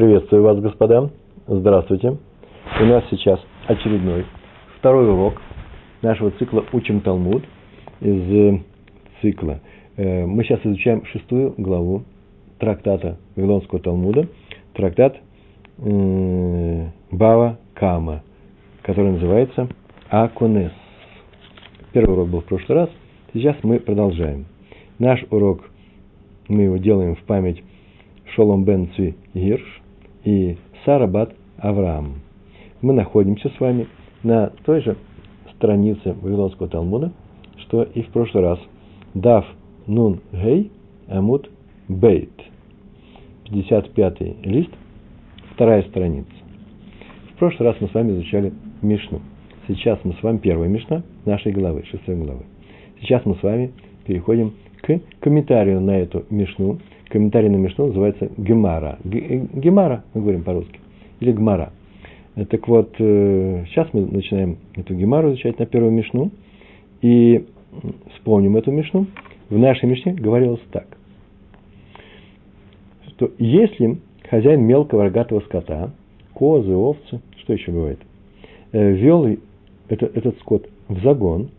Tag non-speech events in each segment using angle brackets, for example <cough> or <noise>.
Приветствую вас, господа. Здравствуйте. У нас сейчас очередной, второй урок нашего цикла «Учим Талмуд» из э, цикла. Э, мы сейчас изучаем шестую главу трактата Вавилонского Талмуда, трактат э, Бава Кама, который называется Акунес. Первый урок был в прошлый раз, сейчас мы продолжаем. Наш урок, мы его делаем в память Шолом бен Цви Гирш и Сара бат Авраам. Мы находимся с вами на той же странице Вавилонского Талмуда, что и в прошлый раз. Дав Нун Гей Амут Бейт. 55-й лист, вторая страница. В прошлый раз мы с вами изучали Мишну. Сейчас мы с вами первая Мишна нашей главы, шестой главы. Сейчас мы с вами переходим к комментарию на эту Мишну, комментарий на Мишну называется Гемара. Гемара, мы говорим по-русски. Или Гмара. Э, так вот, э, сейчас мы начинаем эту Гемару изучать на первую Мишну. И вспомним эту Мишну. В нашей Мишне говорилось так. Что если хозяин мелкого рогатого скота, козы, овцы, что еще бывает, э, вел это, этот скот в загон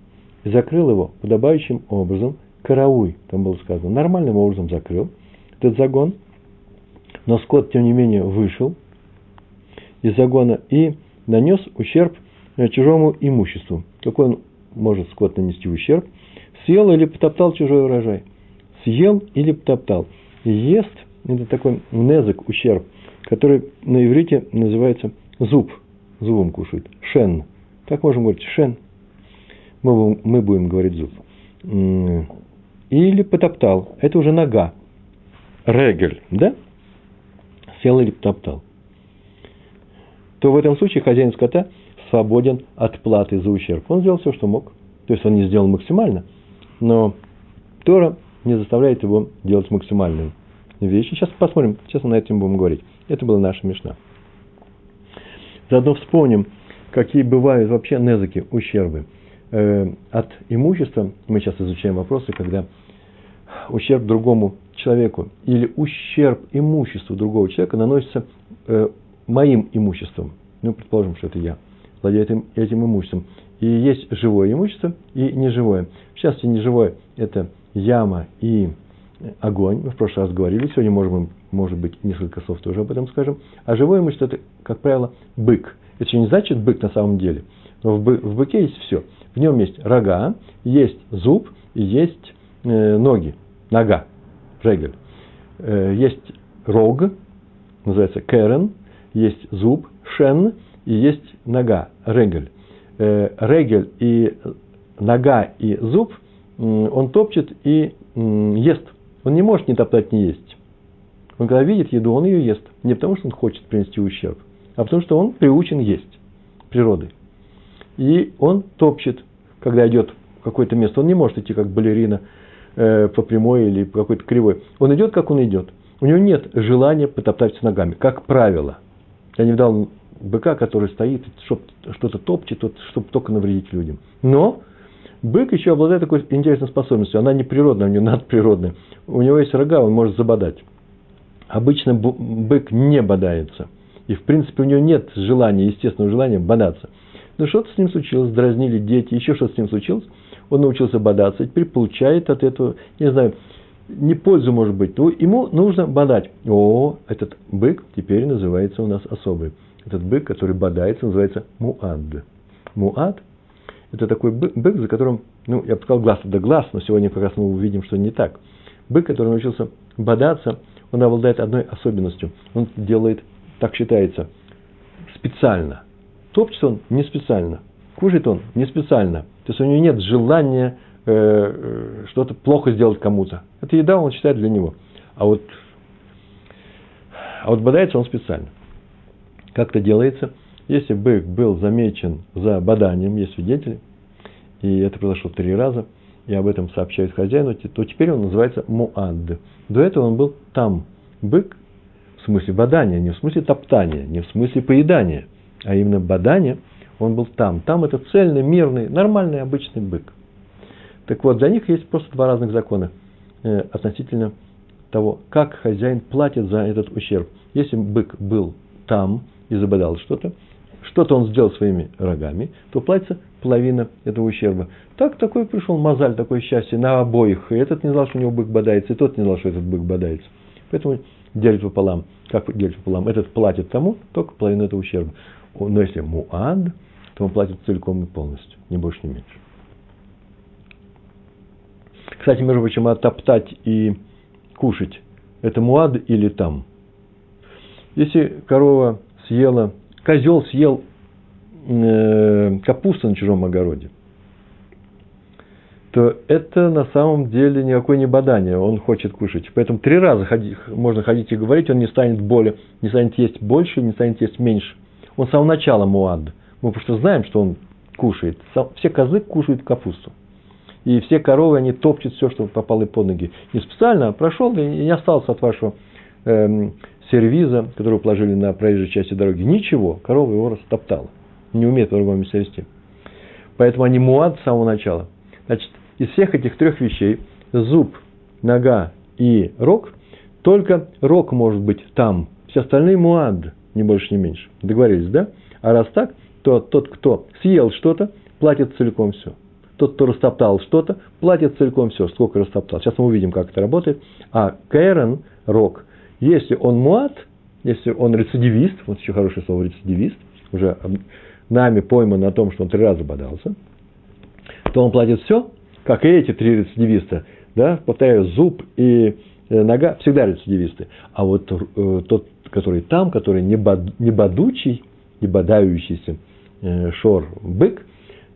и закрыл его подобающим образом, карауй, там было сказано, нормальным образом закрыл – этот загон, но скот, тем не менее, вышел из загона и нанес ущерб э, чужому имуществу. Какой он может скот нанести ущерб? Съел или потоптал чужой урожай. Съел или потоптал. Ест – это такой незык, ущерб, который на иврите называется зуб. Зубом кушает. Шен. Так можем говорить. Шен. Мы будем говорить зуб. Или потоптал. Это уже нога регель, да, сел или топтал, то в этом случае хозяин скота свободен от платы за ущерб. Он сделал все, что мог. То есть он не сделал максимально, но Тора не заставляет его делать максимальную вещь. Сейчас посмотрим, сейчас на этом будем говорить. Это была наша мешна. Заодно вспомним, какие бывают вообще незаки, ущербы. Э, от имущества, мы сейчас изучаем вопросы, когда ущерб другому человеку или ущерб имуществу другого человека наносится э, моим имуществом. Ну, предположим, что это я владею этим, этим имуществом. И есть живое имущество и неживое. В частности, неживое – это яма и огонь. Мы в прошлый раз говорили, сегодня можем, может быть несколько слов тоже об этом скажем. А живое имущество – это, как правило, бык. Это еще не значит бык на самом деле. Но в, бы, в быке есть все. В нем есть рога, есть зуб есть э, ноги, нога регель. Э, есть рог, называется керен, есть зуб, шен, и есть нога, регель. Э, регель и нога и зуб он топчет и ест. Он не может не топтать, не есть. Он когда видит еду, он ее ест. Не потому, что он хочет принести ущерб, а потому, что он приучен есть природой. И он топчет, когда идет в какое-то место. Он не может идти как балерина по прямой или по какой-то кривой. Он идет, как он идет. У него нет желания потоптать ногами, как правило. Я не видал быка, который стоит, что-то топчет, чтобы только навредить людям. Но бык еще обладает такой интересной способностью. Она не природная, у него надприродная. У него есть рога, он может забодать. Обычно бык не бодается. И, в принципе, у него нет желания, естественного желания бодаться. Но что-то с ним случилось, дразнили дети, еще что-то с ним случилось – он научился бодаться, теперь получает от этого, не знаю, не пользу может быть, но ему нужно бодать. О, этот бык теперь называется у нас особый. Этот бык, который бодается, называется муад. Муад – это такой бык, бык, за которым, ну, я бы сказал, глаз да глаз, но сегодня как раз мы увидим, что не так. Бык, который научился бодаться, он обладает одной особенностью. Он делает, так считается, специально. Топчется он не специально. Кушает он не специально. То есть у него нет желания э, э, что-то плохо сделать кому-то. Это еда, он считает для него. А вот, а вот бодается он специально. Как это делается? Если бык был замечен за боданием, есть свидетели, и это произошло три раза, и об этом сообщает хозяину, то теперь он называется муад. До этого он был там. Бык в смысле бодания, не в смысле топтания, не в смысле поедания, а именно бодания – он был там. Там это цельный, мирный, нормальный, обычный бык. Так вот, для них есть просто два разных закона э, относительно того, как хозяин платит за этот ущерб. Если бык был там и забодал что-то, что-то он сделал своими рогами, то платится половина этого ущерба. Так такой пришел мозаль, такое счастье на обоих. И этот не знал, что у него бык бодается, и тот не знал, что этот бык бодается. Поэтому делит пополам. Как делит пополам? Этот платит тому только половину этого ущерба. Но если муад, он платит целиком и полностью, не больше, не меньше. Кстати, между прочим, оттоптать и кушать – это муад или там? Если корова съела, козел съел э, капусту на чужом огороде, то это на самом деле никакое не бадание, он хочет кушать. Поэтому три раза ходи, можно ходить и говорить, он не станет более, не станет есть больше, не станет есть меньше. Он с самого начала муад. Мы просто знаем, что он кушает. Все козы кушают капусту. И все коровы, они топчут все, что попало под ноги. Не специально, а прошел и не остался от вашего эм, сервиза, который положили на проезжей части дороги. Ничего, корова его растоптала. Не умеет по-другому себя вести. Поэтому они муад с самого начала. Значит, из всех этих трех вещей, зуб, нога и рог, только рог может быть там. Все остальные муад, не больше, не меньше. Договорились, да? А раз так, то тот, кто съел что-то, платит целиком все. Тот, кто растоптал что-то, платит целиком все, сколько растоптал. Сейчас мы увидим, как это работает. А Кэрон, рог, если он муат, если он рецидивист, вот еще хорошее слово рецидивист, уже нами пойман на том, что он три раза бодался, то он платит все, как и эти три рецидивиста, да, повторяю, зуб и э, нога всегда рецидивисты. А вот э, тот, который там, который не, бод, не бодучий, не бодающийся шор бык,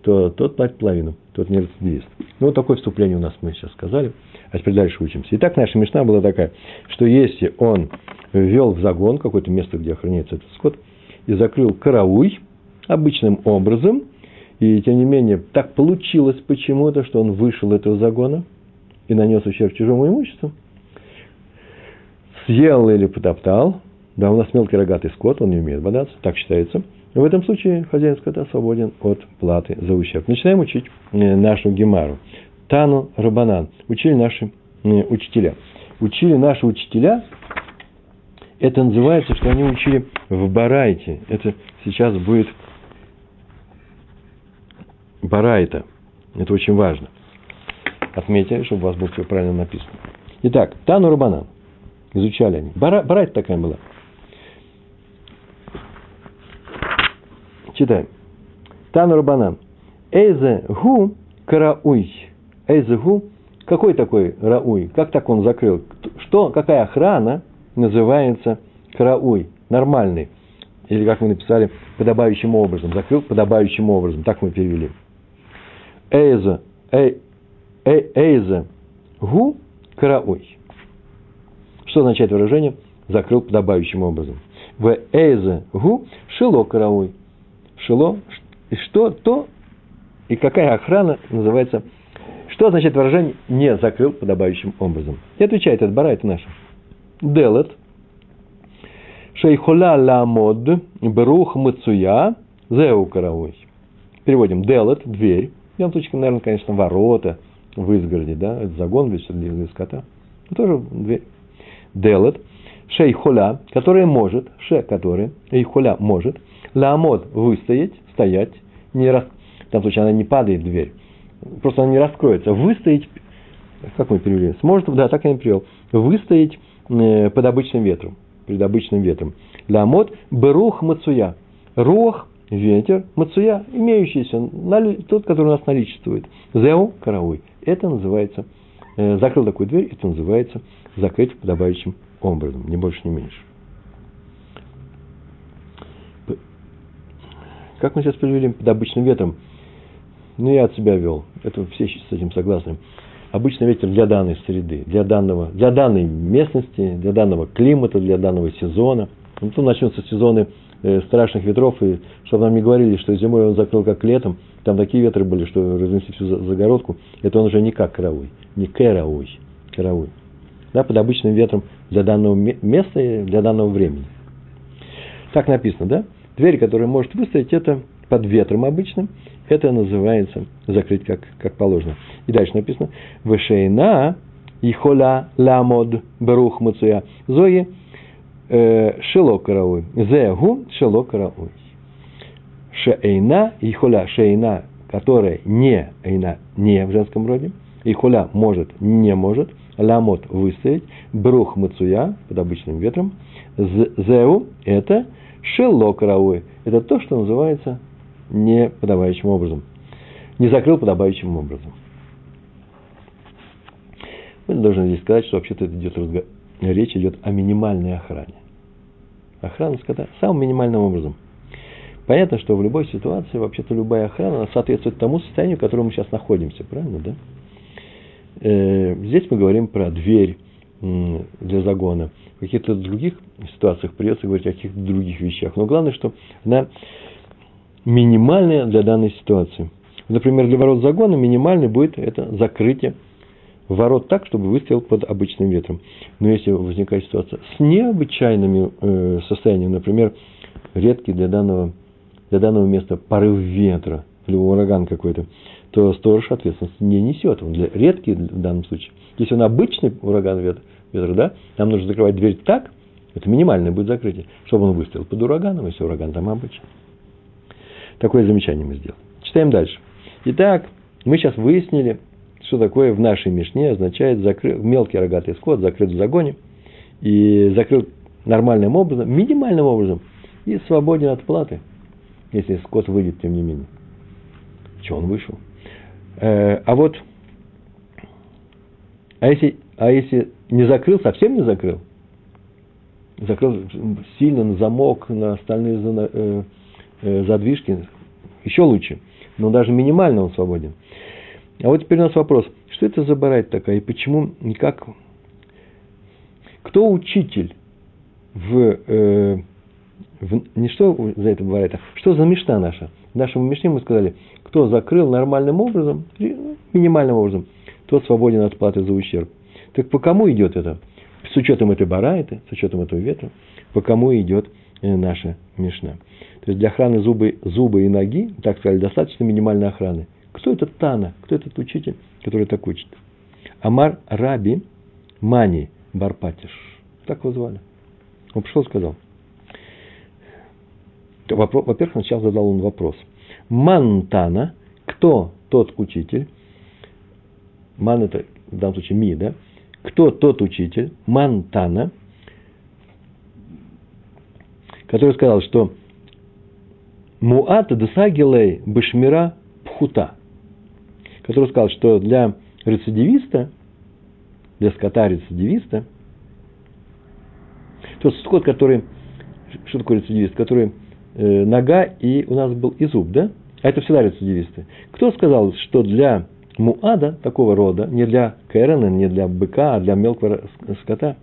то тот платит половину, тот не рецидивист. Ну, вот такое вступление у нас мы сейчас сказали, а теперь дальше учимся. Итак, наша мечта была такая, что если он ввел в загон какое-то место, где охраняется этот скот, и закрыл карауй обычным образом – и тем не менее, так получилось почему-то, что он вышел из этого загона и нанес ущерб чужому имуществу. Съел или потоптал. Да, у нас мелкий рогатый скот, он не умеет бодаться, так считается. В этом случае хозяин скота свободен от платы за ущерб. Начинаем учить э, нашу гемару. Тану Рабанан. Учили наши учителя. Учили наши учителя, это называется, что они учили в Барайте. Это сейчас будет Барайта. Это очень важно. Отметьте, чтобы у вас было все правильно написано. Итак, Тану Рабанан. Изучали они. Бара, Барайта такая была. Читаем. Тану Рабанан. Эйзе гу карауй. Эйзе гу. Какой такой рауй? Как так он закрыл? Что, какая охрана называется карауй? Нормальный. Или как мы написали, подобающим образом. Закрыл подобающим образом. Так мы перевели. Эйза, эй, эй, эйза, гу, карауй. Что означает выражение? Закрыл подобающим образом. В эйза, гу, шило карауй. Шило, и что то, и какая охрана называется, что означает выражение «не закрыл подобающим образом». И отвечает это Бара, это наше. Делет, шейхола ламод, брух мацуя, зеу карауй. Переводим. Делет, дверь, в данном случае, наверное, конечно, ворота в изгороде, да, это загон весь для скота. Но тоже дверь. Делет, шейхуля, которая может, ше, который, эйхуля может, ламод, выстоять, стоять, не рас... в данном случае она не падает в дверь, просто она не раскроется, выстоять, как мы перевели, сможет, да, так я и привел, выстоять э, под обычным ветром, перед обычным ветром. Ламод, берух мацуя, рох, ветер, мацуя, имеющийся, тот, который у нас наличествует. Зеу, карауй. Это называется, э, закрыл такую дверь, это называется закрыть подобающим образом, ни больше, ни меньше. Как мы сейчас перевели под обычным ветром? Ну, я от себя вел. Это все с этим согласны. Обычный ветер для данной среды, для, данного, для данной местности, для данного климата, для данного сезона. Ну, то начнутся сезоны Э, страшных ветров, и чтобы нам не говорили, что зимой он закрыл как летом, там такие ветры были, что разнесли всю загородку, это он уже не как карауй, не карауй, карауй. Да, под обычным ветром для данного места для данного времени. Так написано, да? Дверь, которая может выстоять, это под ветром обычным, это называется закрыть как, как положено. И дальше написано, вышейна и холя ламод берух муцуя. Зои э, шело карауй. Зегу шело карауй. Шеэйна и холя шеэйна, которая не эйна, не в женском роде. И холя может, не может. Ламот выстоять. Брух мацуя под обычным ветром. Зеу – это шело карауи. Это то, что называется не подобающим образом. Не закрыл подобающим образом. Мы должны здесь сказать, что вообще-то идет разговор, речь идет о минимальной охране. Охрана скота самым минимальным образом. Понятно, что в любой ситуации вообще-то любая охрана соответствует тому состоянию, в котором мы сейчас находимся, правильно, да? Э, здесь мы говорим про дверь для загона. В каких-то других ситуациях придется говорить о каких-то других вещах. Но главное, что она минимальная для данной ситуации. Например, для ворот загона минимальный будет это закрытие ворот так, чтобы выстрел под обычным ветром. Но если возникает ситуация с необычайными э, состояниями, например, редкий для данного, для данного места порыв ветра, или ураган какой-то, то сторож ответственности не несет. Он для, редкий в данном случае. Если он обычный ураган ветра, ветра, да, нам нужно закрывать дверь так, это минимальное будет закрытие, чтобы он выстрелил под ураганом, если ураган там обычный. Такое замечание мы сделали. Читаем дальше. Итак, мы сейчас выяснили, что такое в нашей Мишне означает закры... мелкий рогатый скот закрыт в загоне и закрыт нормальным образом, минимальным образом и свободен от платы, если скот выйдет, тем не менее. Чего он вышел? Э, а вот, а если, а если не закрыл, совсем не закрыл, закрыл сильно на замок, на остальные э, э, задвижки, еще лучше, но даже минимально он свободен – а вот теперь у нас вопрос, что это за барайт такая, и почему, никак, кто учитель в, в не что за это барайта, что за мечта наша? В нашем мечте мы сказали, кто закрыл нормальным образом, минимальным образом, тот свободен от платы за ущерб. Так по кому идет это? С учетом этой барайты, с учетом этого ветра, по кому идет э, наша мешна. То есть для охраны зубы, зубы и ноги, так сказали, достаточно минимальной охраны. Кто этот Тана? Кто этот учитель, который так учит? Амар Раби Мани Барпатиш. Так его звали. Он пришел и сказал. Во-первых, сначала задал он вопрос. Мантана, кто тот учитель? Ман это в данном случае ми, да? Кто тот учитель? Мантана, который сказал, что Муат Десагилей Башмира Пхута который сказал, что для рецидивиста, для скота-рецидивиста, тот скот, который, что такое рецидивист, который нога и у нас был и зуб, да? А это всегда рецидивисты. Кто сказал, что для муада такого рода, не для кэрена, не для быка, а для мелкого скота,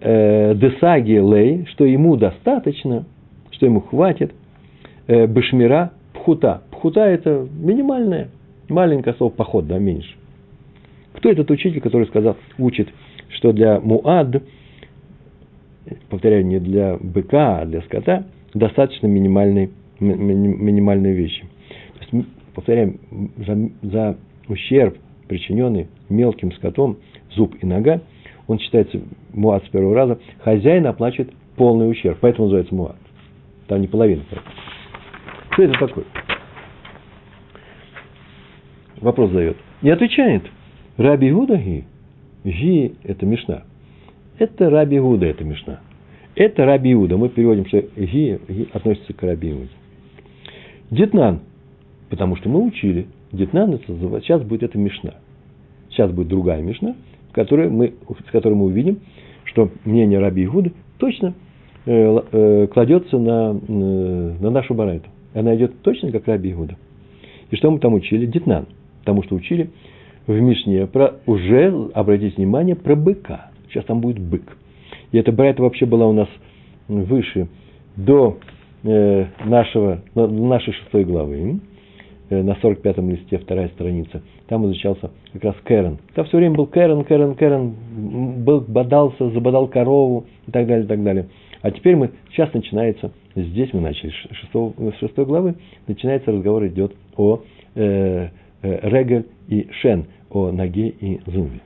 э, десаги лей, что ему достаточно, что ему хватит, э, бешмира пхута. Пхута – это минимальное, маленькое слово поход, да, меньше. Кто этот учитель, который сказал, учит, что для муад, повторяю, не для быка, а для скота, достаточно минимальной, минимальной вещи. То есть, повторяем, за, за ущерб, причиненный мелким скотом, зуб и нога, он считается муад с первого раза, хозяин оплачивает полный ущерб, поэтому называется муад. Там не половина. Что это такое? Вопрос задает. И отвечает. Раби Гуда Ги. Ги – это Мишна. Это Раби Гуда, это Мишна. Это Раби Иуда. Мы переводим, что Ги, относится к Раби Иуде. Детнан. Потому что мы учили. Детнан, это, сейчас будет это Мишна. Сейчас будет другая Мишна, в которой мы, с которой мы увидим, что мнение Раби Игуды точно э, э, кладется на, э, на нашу барайту она идет точно как Раби Игуда. И что мы там учили? Детнан. Потому что учили в Мишне про, уже, обратите внимание, про быка. Сейчас там будет бык. И эта брайта вообще была у нас выше, до э, нашего, нашей шестой главы, э, на 45-м листе, вторая страница. Там изучался как раз Кэрон. Там все время был Кэрон, Кэрон, Кэрон, был, бодался, забодал корову и так далее, и так далее. А теперь мы, сейчас начинается, здесь мы начали с шестой главы, начинается разговор идет о э, э, Регель и Шен, о ноге и зубе.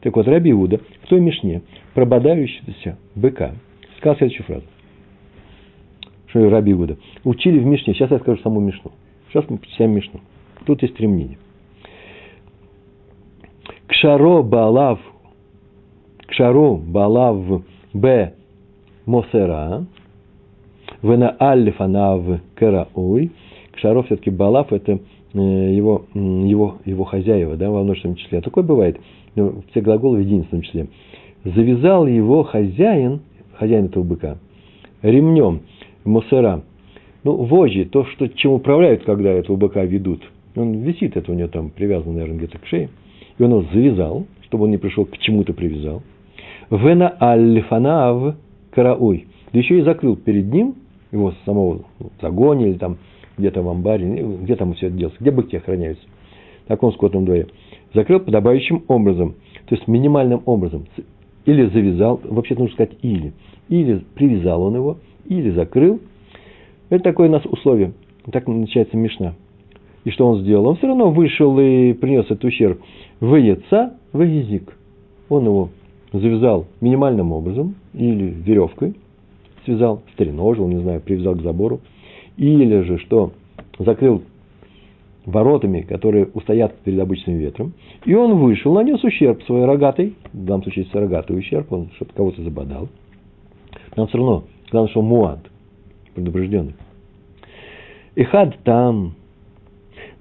Так вот, Раби Иуда в той мишне про бодающегося быка сказал следующую фразу. Что Раби Иуда? Учили в мишне, сейчас я скажу саму мишну. Сейчас мы почитаем мишну. Тут есть три мнения. Кшаро балав, кшаро балав б мосера, вена алифанав карауй. Кшаро все-таки балав это э, его, его, его хозяева, да, во множественном числе. А такое бывает. Ну, все глаголы в единственном числе. Завязал его хозяин, хозяин этого быка, ремнем мусора. Ну, вожжи, то, что, чем управляют, когда этого быка ведут. Он висит, это у него там привязано, наверное, где-то к шее. И он его завязал, чтобы он не пришел к чему-то привязал. Вена альфанав карауй. Да еще и закрыл перед ним, его самого в загоне или там где-то в амбаре, где там все это делается, где быки охраняются, в таком скотном дворе закрыл подобающим образом, то есть минимальным образом. Или завязал, вообще нужно сказать или. Или привязал он его, или закрыл. Это такое у нас условие. Так начинается Мишна. И что он сделал? Он все равно вышел и принес этот ущерб в яйца, в язык. Он его завязал минимальным образом, или веревкой, связал, стреножил, не знаю, привязал к забору, или же что, закрыл воротами, которые устоят перед обычным ветром, и он вышел, нанес ущерб своей рогатой, в данном случае рогатый ущерб, он что-то кого-то забодал. Но все равно, главное, что муад, предупрежденный. Ихад там,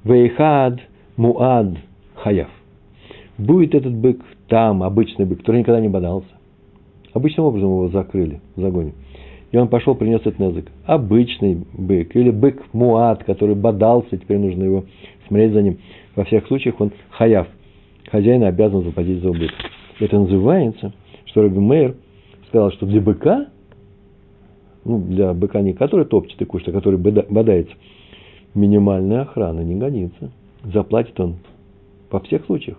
вейхад муад хаяв. Будет этот бык там, обычный бык, который никогда не бодался. Обычным образом его закрыли в загоне. И он пошел, принес этот незык. Обычный бык или бык муат, который бодался, теперь нужно его смотреть за ним. Во всех случаях он хаяв. Хозяин обязан заплатить за убыток. Это называется, что Раби Мейер сказал, что для быка, ну, для быка не который топчет и кушает, а который бодается, минимальная охрана не годится. Заплатит он во всех случаях.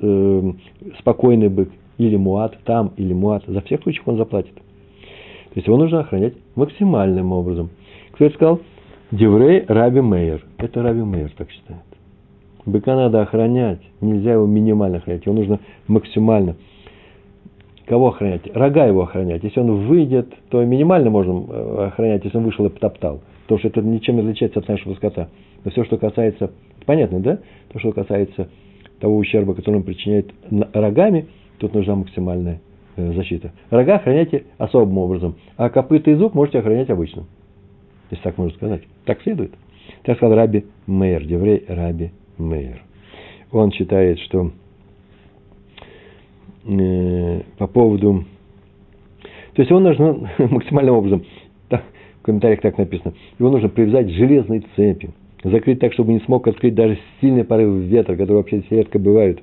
Э, спокойный бык или муат, там или муат, за всех случаях он заплатит. То есть его нужно охранять максимальным образом. Кто это сказал? Деврей Раби Мейер. Это Раби Мейер так считает. Быка надо охранять. Нельзя его минимально охранять. Его нужно максимально. Кого охранять? Рога его охранять. Если он выйдет, то минимально можно э, охранять, если он вышел и потоптал. Потому что это ничем не отличается от нашего скота. Но все, что касается, понятно, да? То, что касается того ущерба, который он причиняет рогами, тут нужна максимальная защита. Рога охраняйте особым образом, а копыта и зуб можете охранять обычным. Если так можно сказать. Так следует. Так сказал Раби Мейер, еврей Раби Мейер. Он считает, что э, по поводу... То есть его нужно <laughs> максимальным образом, так, в комментариях так написано, его нужно привязать железной цепи, закрыть так, чтобы не смог открыть даже сильный порыв ветра, который вообще редко бывают.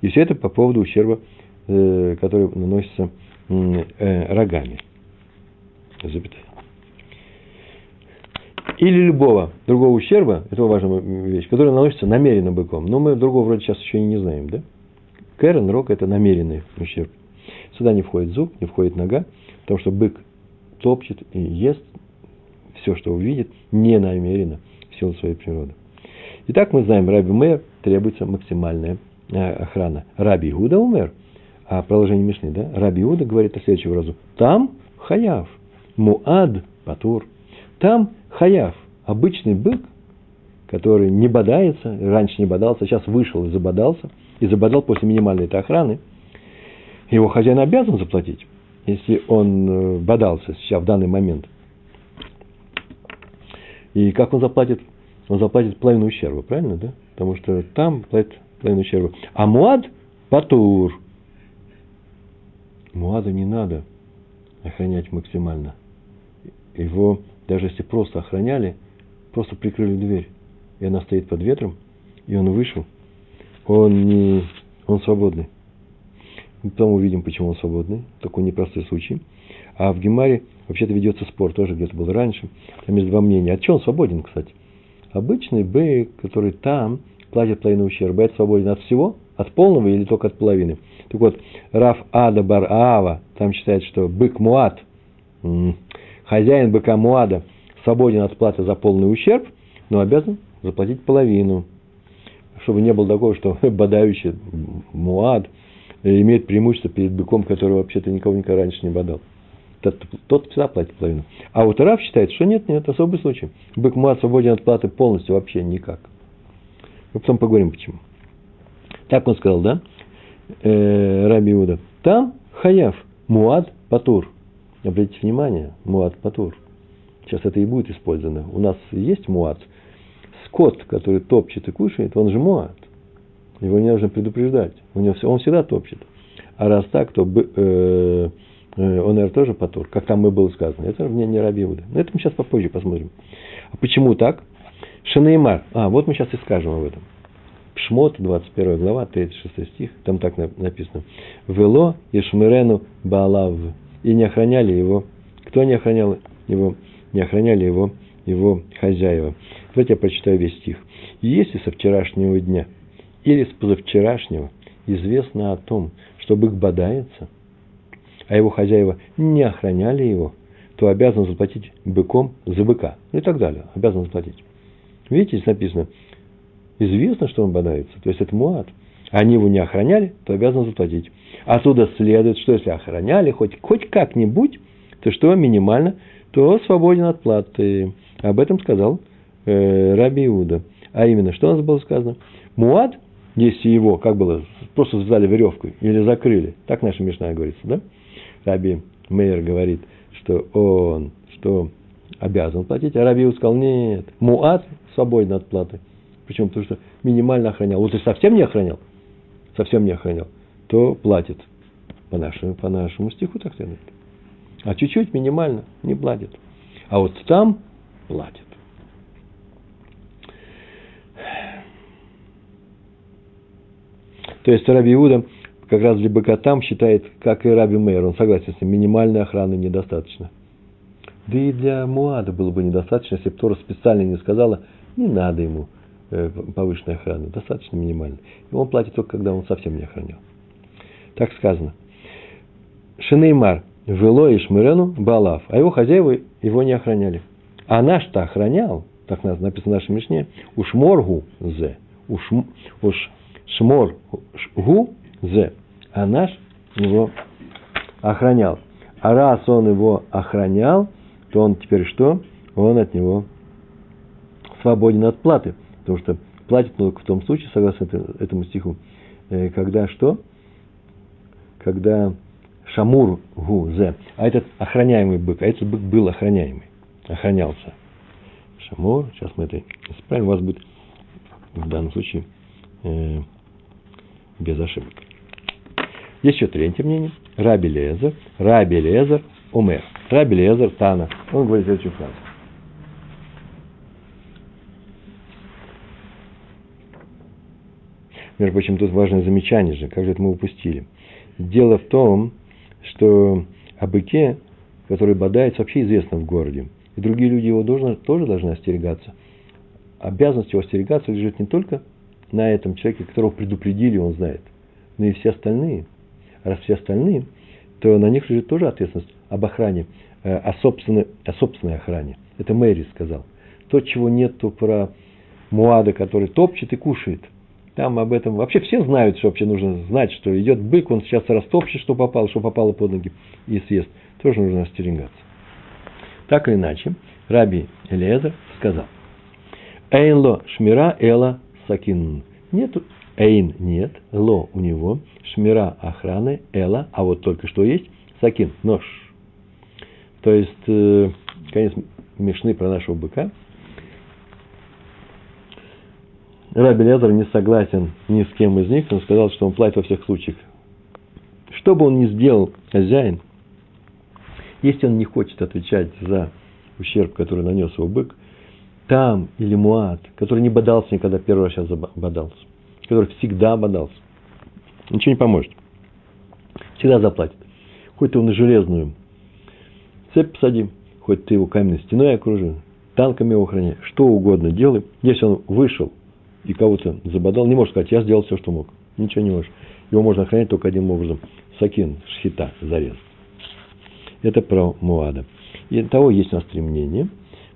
И все это по поводу ущерба Э, который наносится э, рогами. Запятая. Или любого другого ущерба, это важная вещь, который наносится намеренно быком. Но мы другого вроде сейчас еще и не знаем, да? Кэрон, рог – это намеренный ущерб. Сюда не входит зуб, не входит нога, потому что бык топчет и ест все, что увидит, не намеренно, в силу своей природы. Итак, мы знаем, Раби Мэр требуется максимальная э, охрана. Раби Гуда умер – а продолжение Мишны, да, Раби Иуда говорит о следующем разу. Там хаяв, муад патур. Там хаяв, обычный бык, который не бодается, раньше не бодался, сейчас вышел и забодался, и забодал после минимальной этой охраны, его хозяин обязан заплатить, если он э, бодался сейчас в данный момент. И как он заплатит? Он заплатит половину ущерба, правильно, да? Потому что там платит половину ущерба. А муад – патур – Муада не надо охранять максимально. Его, даже если просто охраняли, просто прикрыли дверь, и она стоит под ветром, и он вышел, он не, он свободный. Потом увидим, почему он свободный. Такой непростой случай. А в Гемаре вообще-то ведется спор, тоже где-то был раньше. Там есть два мнения. От чего он свободен, кстати? Обычный бык, который там платит половину ущерба, это свободен от всего, от полного или только от половины. Так вот, Раф Ада Бар Аава, там считает, что бык Муад, хозяин быка Муада, свободен от платы за полный ущерб, но обязан заплатить половину. чтобы не было такого, что <laughs> бодающий Муад имеет преимущество перед быком, который вообще-то никого никогда раньше не бодал. Тот, тот всегда платит половину. А вот Раф считает, что нет, нет, особый случай. Бык Муад свободен от платы полностью, вообще никак. Мы потом поговорим, почему. Так он сказал, да? Э, Раби Иуда. Там Хаяв, Муад, Патур. Обратите внимание, Муад, Патур. Сейчас это и будет использовано. У нас есть Муад. Скот, который топчет и кушает, он же Муад. Его не нужно предупреждать. У него, он всегда топчет. А раз так, то э, э, он, наверное, тоже Патур. Как там и было сказано. Это мне не Раби Иуда. Но это мы сейчас попозже посмотрим. А почему так? Шанеймар. А, вот мы сейчас и скажем об этом. Пшмот, 21 глава, 36 стих, там так написано. Вело и шмирену балав. И не охраняли его. Кто не охранял его? Не охраняли его, его хозяева. Давайте я прочитаю весь стих. Если со вчерашнего дня или с позавчерашнего известно о том, что бык бодается, а его хозяева не охраняли его, то обязан заплатить быком за быка. Ну и так далее. Обязан заплатить. Видите, здесь написано, известно, что он бодается, то есть это муат. Они его не охраняли, то обязаны заплатить. Отсюда следует, что если охраняли хоть, хоть как-нибудь, то что минимально, то свободен от платы. Об этом сказал э, Раби Иуда. А именно, что у нас было сказано? Муад, если его, как было, просто связали веревкой или закрыли, так наша Мишна говорится, да? Раби Мейер говорит, что он, что обязан платить, а Раби Иуда сказал, нет, Муад свободен от платы. Почему? Потому что минимально охранял. Вот если совсем не охранял, совсем не охранял, то платит. По нашему, по нашему стиху так следует. А чуть-чуть минимально не платит. А вот там платит. То есть Раби Иуда как раз для быка там считает, как и Раби Мейер, он согласен с ним, минимальной охраны недостаточно. Да и для Муада было бы недостаточно, если бы Тора специально не сказала, не надо ему повышенной охраны, достаточно минимальной. И он платит только, когда он совсем не охранял. Так сказано. Шинеймар, Вело и Шмирену, Балав. А его хозяева его не охраняли. А наш-то охранял, так написано в нашей Мишне, Ушморгу зе. Уш, уж шмор зе. А наш его охранял. А раз он его охранял, то он теперь что? Он от него свободен от платы. Потому что платит только в том случае, согласно этому стиху, э, когда что? Когда шамур гу зе, а этот охраняемый бык, а этот бык был охраняемый, охранялся. Шамур, сейчас мы это исправим, у вас будет в данном случае э, без ошибок. Есть еще третье мнение. Раби Лезер, Раби Лезер, Умер. Раби Лезер, Тана. Он говорит следующую фразу. Между прочим, тут важное замечание же, как же это мы упустили. Дело в том, что о быке, который бодается, вообще известно в городе. И другие люди его должны, тоже должны остерегаться. Обязанность его остерегаться лежит не только на этом человеке, которого предупредили, он знает, но и все остальные. раз все остальные, то на них лежит тоже ответственность об охране, э, о собственной, о собственной охране. Это Мэри сказал. То, чего нету про Муада, который топчет и кушает – там об этом вообще все знают, что вообще нужно знать, что идет бык, он сейчас растопчет, что попало, что попало под ноги и съест. Тоже нужно остерегаться. Так или иначе, Раби Элиезер сказал, Эйн ло шмира эла сакин. Нету, эйн нет, ло у него, шмира охраны, эла, а вот только что есть, сакин, нож. То есть, э, конец мешны про нашего быка – Раби Лезер не согласен ни с кем из них, он сказал, что он платит во всех случаях. Что бы он ни сделал, хозяин, если он не хочет отвечать за ущерб, который нанес его бык, там или муат, который не бодался никогда, первый раз сейчас бодался, который всегда бодался, ничего не поможет. Всегда заплатит. Хоть ты его на железную цепь посади, хоть ты его каменной стеной окружи, танками его охраняй, что угодно делай. Если он вышел и кого-то забодал, не можешь сказать, я сделал все, что мог. Ничего не можешь. Его можно охранять только одним образом. Сакин, шхита, зарез. Это про Муада. И того есть у нас три мнения.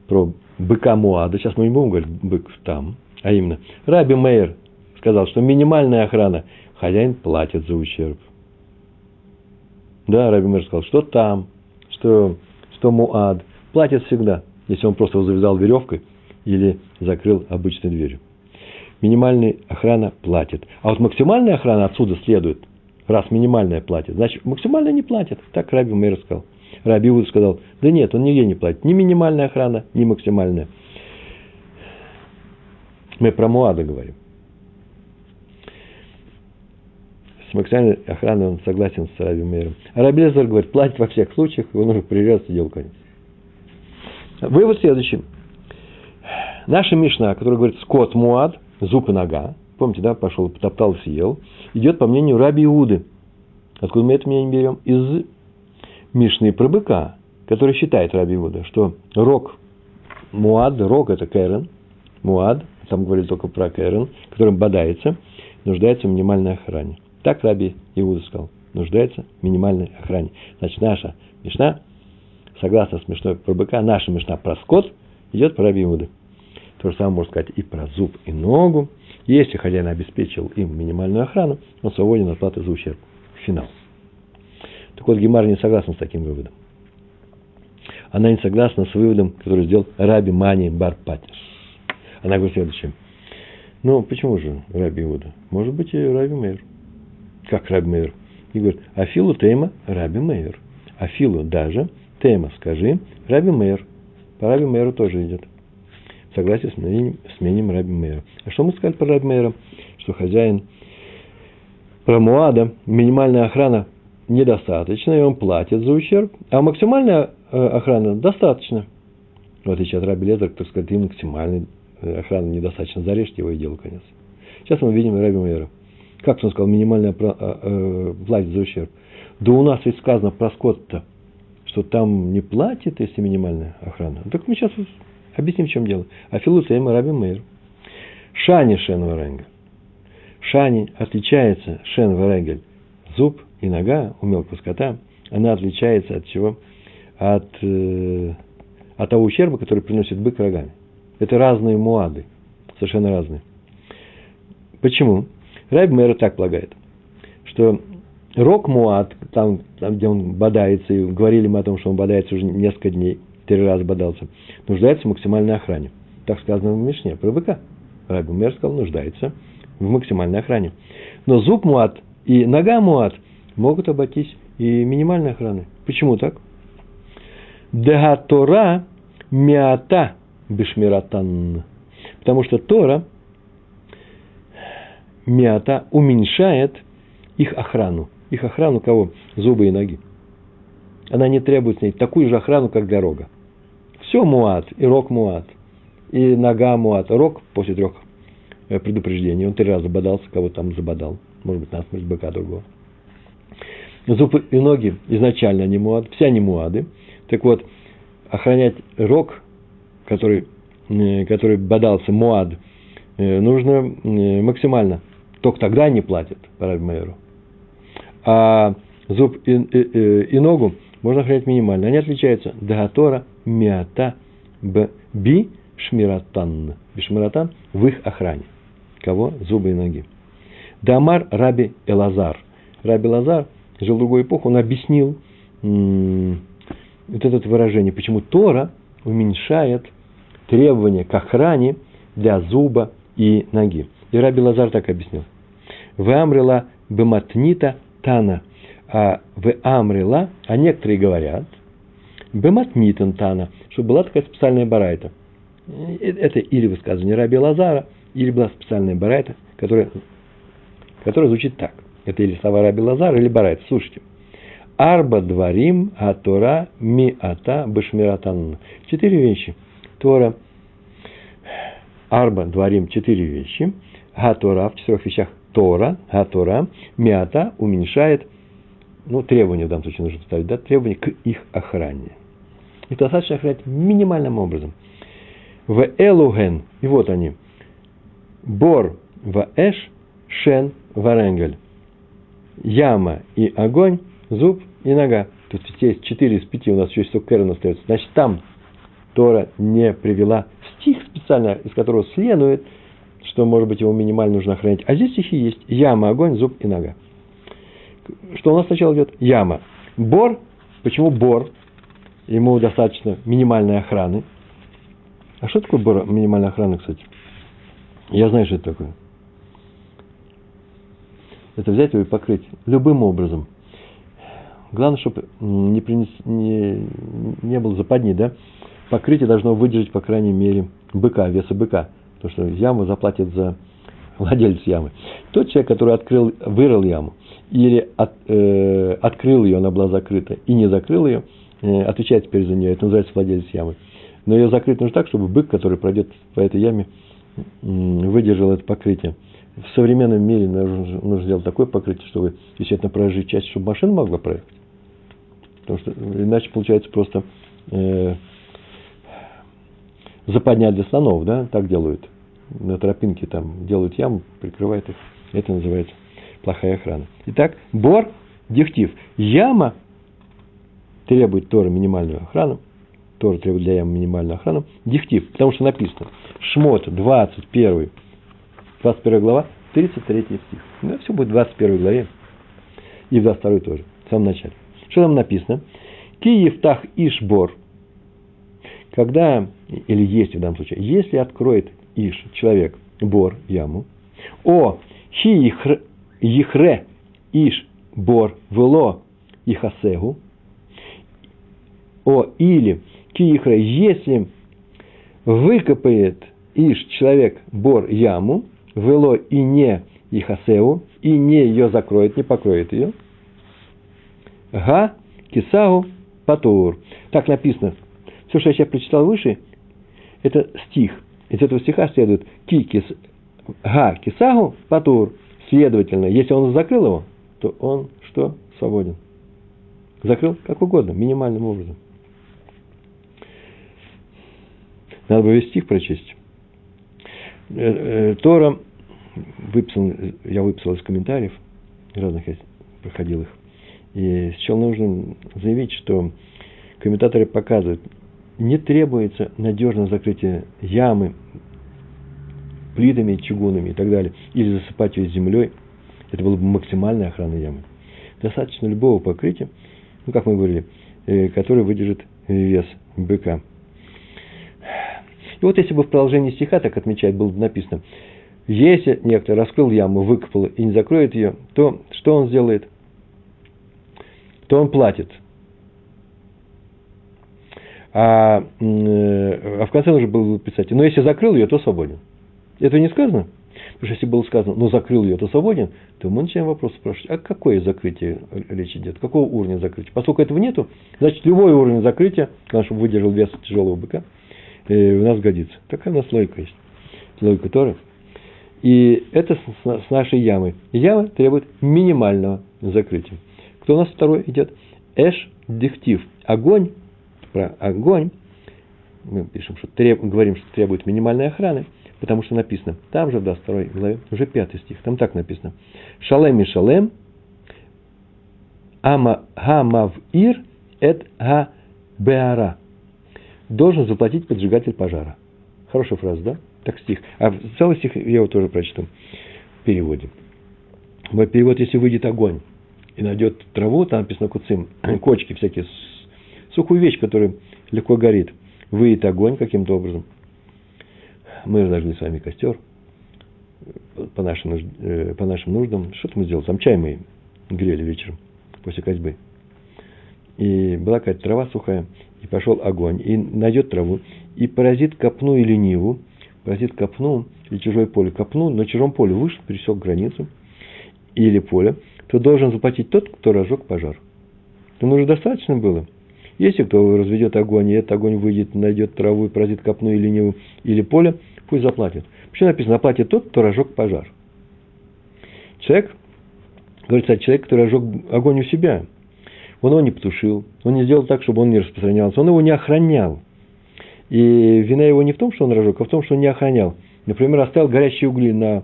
Про быка Муада. Сейчас мы не будем говорить бык там. А именно, Раби Мейер сказал, что минимальная охрана, хозяин платит за ущерб. Да, Раби Мейер сказал, что там, что, что Муад, платит всегда, если он просто его завязал веревкой или закрыл обычной дверью. Минимальная охрана платит. А вот максимальная охрана отсюда следует, раз минимальная платит, значит максимальная не платит. Так Раби Мейер сказал. Раби Уд сказал, да нет, он нигде не платит. Ни минимальная охрана, ни максимальная. Мы про Муада говорим. С максимальной охраной он согласен с Раби Мейером. А Раби Лезер говорит, платит во всех случаях, его нужно приезжать, дело конец. Вывод следующий. Наша Мишна, которая говорит скот Муад, зуб и нога, помните, да, пошел, потоптал, съел, идет по мнению Раби Иуды. Откуда мы это мнение берем? Из Мишны про быка, который считает Раби Иуда, что рог Муад, рог это Кэрен, Муад, там говорили только про Кэрен, которым бодается, нуждается в минимальной охране. Так Раби Иуда сказал, нуждается в минимальной охране. Значит, наша Мишна, согласно смешной про быка, наша Мишна про скот идет по Раби Иуды. То же самое можно сказать и про зуб и ногу. Если хозяин обеспечил им минимальную охрану, он свободен от платы за ущерб. Финал. Так вот, Гемар не согласна с таким выводом. Она не согласна с выводом, который сделал Раби Мани Барпатис. Она говорит следующее. Ну, почему же Раби Иуда? Может быть, и Раби Мейер. Как Раби Мейер? И говорит, Афилу тема Раби Мейер. Афилу даже тема, скажи, Раби Мейер. По Раби Мейеру тоже идет. Согласие с мнением, с мнением Раби Мейера. А что мы сказали про Раби Мейера? Что хозяин про Муада, минимальная охрана недостаточно, и он платит за ущерб, а максимальная э, охрана достаточно. В отличие от Раби Лезер, кто сказать, и максимальной э, охраны недостаточно, зарежьте его и делу конец. Сейчас мы видим Раби Мейера. Как он сказал, минимальная э, э, платит за ущерб. Да у нас ведь сказано про скот-то, что там не платит, если минимальная охрана. Так мы сейчас объясним, в чем дело. А Филутейма Раби Мейер. Шани Шен Варенга. Шани отличается Шен Варенgelь. Зуб и нога у мелкого скота, она отличается от чего? От, э, от того ущерба, который приносит бык рогами. Это разные муады, совершенно разные. Почему? Райб Мэра так полагает, что рок муад, там, там, где он бодается, и говорили мы о том, что он бодается уже несколько дней, три раза бодался, нуждается в максимальной охране. Так сказано в Мишне про быка. Райб Мэр сказал, нуждается в максимальной охране. Но зуб муад и нога муад – могут обойтись и минимальной охраны. Почему так? Дегатора миата бешмиратан. Потому что Тора миата уменьшает их охрану. Их охрану кого? Зубы и ноги. Она не требует с ней такую же охрану, как для рога. Все муат, и рог муат, и нога муат. Рог после трех э, предупреждений, он три раза бодался, кого там забодал. Может быть, насмерть быка другого. Зубы и ноги изначально не муады, все они муады. Так вот, охранять рог, который, э, который бодался муад, э, нужно максимально. Только тогда они платят по Майору. А зуб и, и, и ногу можно охранять минимально. Они отличаются. Дагатора, миата, б, би, шмиратан. Бишмиратан в их охране. Кого? Зубы и ноги. Дамар Раби Элазар. Раби Лазар жил в другую эпоху, он объяснил вот это выражение, почему Тора уменьшает требования к охране для зуба и ноги. И Раби Лазар так объяснил. В Амрила бематнита тана. А в Амрила, а некоторые говорят, бематнитан тана, что была такая специальная барайта. Это или высказывание Раби Лазара, или была специальная барайта, которая, которая звучит так – это или слова Раби Лазар, или Барайт. Слушайте. Арба дворим, а Тора ми ата башмиратан. Четыре вещи. Тора. Арба дворим четыре вещи. А Тора в четырех вещах Тора, а Тора, миата уменьшает, ну, требования в данном случае нужно ставить, да, требования к их охране. Их достаточно охранять минимальным образом. В элуген, и вот они, бор в эш, шен варенгель яма и огонь, зуб и нога. Тут есть четыре из пяти, у нас еще только Кэрон остается. Значит, там Тора не привела стих специально, из которого следует, что, может быть, его минимально нужно охранять. А здесь стихи есть. Яма, огонь, зуб и нога. Что у нас сначала идет? Яма. Бор. Почему бор? Ему достаточно минимальной охраны. А что такое минимальная охрана, кстати? Я знаю, что это такое. Это взять его и покрыть любым образом. Главное, чтобы не, принес, не, не было западни, да? Покрытие должно выдержать, по крайней мере, быка, веса быка. Потому что яму заплатит за владелец ямы. Тот человек, который открыл, вырыл яму, или от, э, открыл ее, она была закрыта, и не закрыл ее, отвечает теперь за нее. Это называется владелец ямы. Но ее закрыть нужно так, чтобы бык, который пройдет по этой яме, выдержал это покрытие. В современном мире нужно, нужно сделать такое покрытие, чтобы, естественно, проезжать часть, чтобы машина могла проехать. Потому что иначе получается просто э, западня для слонов, да, так делают. На тропинке там делают яму, прикрывают их. Это называется плохая охрана. Итак, бор, дихтив. Яма требует тоже минимальную охрану. Тоже требует для ямы минимальную охрану. Дихтив, потому что написано. Шмот, 21, 21 глава, 33 стих. Ну, все будет в 21 главе. И в 22 тоже, в самом начале. Что там написано? Киевтах Ишбор. Когда, или есть в данном случае, если откроет Иш, человек, бор, яму, о, хи ехре Иш, бор, вело, ихасегу, о, или киихре, если выкопает Иш, человек, бор, яму, вело и не ихасеу, и не ее закроет, не покроет ее, га, кисагу, патур. Так написано. Все, что я сейчас прочитал выше, это стих. Из этого стиха следует ки, кис, га, кисагу, патур. Следовательно, если он закрыл его, то он что? Свободен. Закрыл как угодно, минимальным образом. Надо бы весь стих прочесть. Э, э, Тора выписал, я выписал из комментариев, разных я проходил их. И сначала нужно заявить, что комментаторы показывают, не требуется надежное закрытие ямы плитами, чугунами и так далее, или засыпать ее землей. Это было бы максимальная охрана ямы. Достаточно любого покрытия, ну, как мы говорили, э, которое выдержит вес быка. И вот если бы в продолжении стиха так отмечает, было бы написано, если некто раскрыл яму, выкопал и не закроет ее, то что он сделает? То он платит. А, э, а в конце нужно было писать, но если закрыл ее, то свободен. Это не сказано? Потому что если было сказано, но закрыл ее, то свободен, то мы начинаем вопрос спрашивать, а какое закрытие речь идет? Какого уровня закрытия? Поскольку этого нету, значит, любой уровень закрытия, чтобы выдержал вес тяжелого быка, у нас годится. Такая у нас логика есть. Логика Торы. И это с, нашей ямой. Яма требует минимального закрытия. Кто у нас второй идет? Эш дихтив. Огонь. Про огонь. Мы пишем, что треб, говорим, что требует минимальной охраны, потому что написано, там же, да, второй главе, уже пятый стих, там так написано. Шалем и шалем, ама гамав ир эт га беара. Должен заплатить поджигатель пожара. Хорошая фраза, да? Так стих. А целый стих я его тоже прочту в переводе. Мой перевод, если выйдет огонь и найдет траву, там написано куцим, <clears throat> кочки всякие, сухую вещь, которая легко горит. Выйдет огонь каким-то образом. Мы разожгли с вами костер по нашим, э, по нашим нуждам. Что-то мы сделали. Там чай мы грели вечером после козьбы. И была какая-то трава сухая, и пошел огонь, и найдет траву, и поразит копну или ниву, поразит копну или чужое поле, копну на чужом поле вышел, пересек границу или поле, то должен заплатить тот, кто разжег пожар. Ему уже достаточно было. Если кто разведет огонь, и этот огонь выйдет, найдет траву и поразит копну или ниву, или поле, пусть заплатит. Почему написано, заплатит тот, кто разжег пожар. Человек, говорится, человек, который разжег огонь у себя, он его не потушил, он не сделал так, чтобы он не распространялся, он его не охранял. И вина его не в том, что он разжег, а в том, что он не охранял. Например, оставил горящие угли на,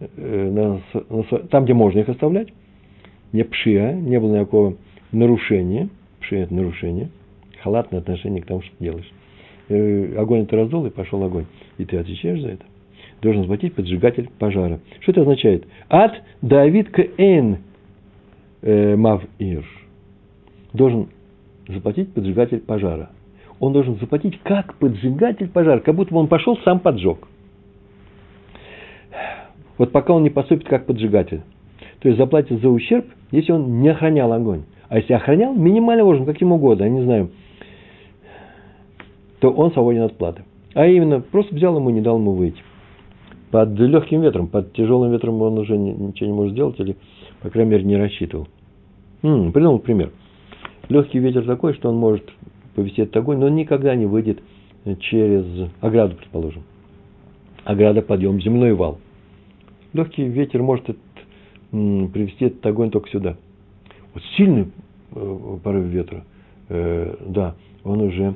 э, на, на, там, где можно их оставлять. Не пшия, не было никакого нарушения. Пшия – это нарушение. Халатное отношение к тому, что ты делаешь. Э, огонь это раздул, и пошел огонь. И ты отвечаешь за это. должен заплатить поджигатель пожара. Что это означает? Ад Давид Кэн э, Мавир. Должен заплатить поджигатель пожара. Он должен заплатить как поджигатель пожара, как будто бы он пошел сам поджег. Вот пока он не поступит как поджигатель. То есть заплатит за ущерб, если он не охранял огонь. А если охранял, минимально можно, каким угодно, я не знаю, то он свободен от платы. А именно, просто взял ему, не дал ему выйти. Под легким ветром, под тяжелым ветром он уже ничего не может сделать, или, по крайней мере, не рассчитывал. М-м, придумал пример. Легкий ветер такой, что он может повести этот огонь, но он никогда не выйдет через ограду, предположим. Ограда, подъем, земной вал. Легкий ветер может этот, привести этот огонь только сюда. Вот сильный э, порыв ветра, э, да, он уже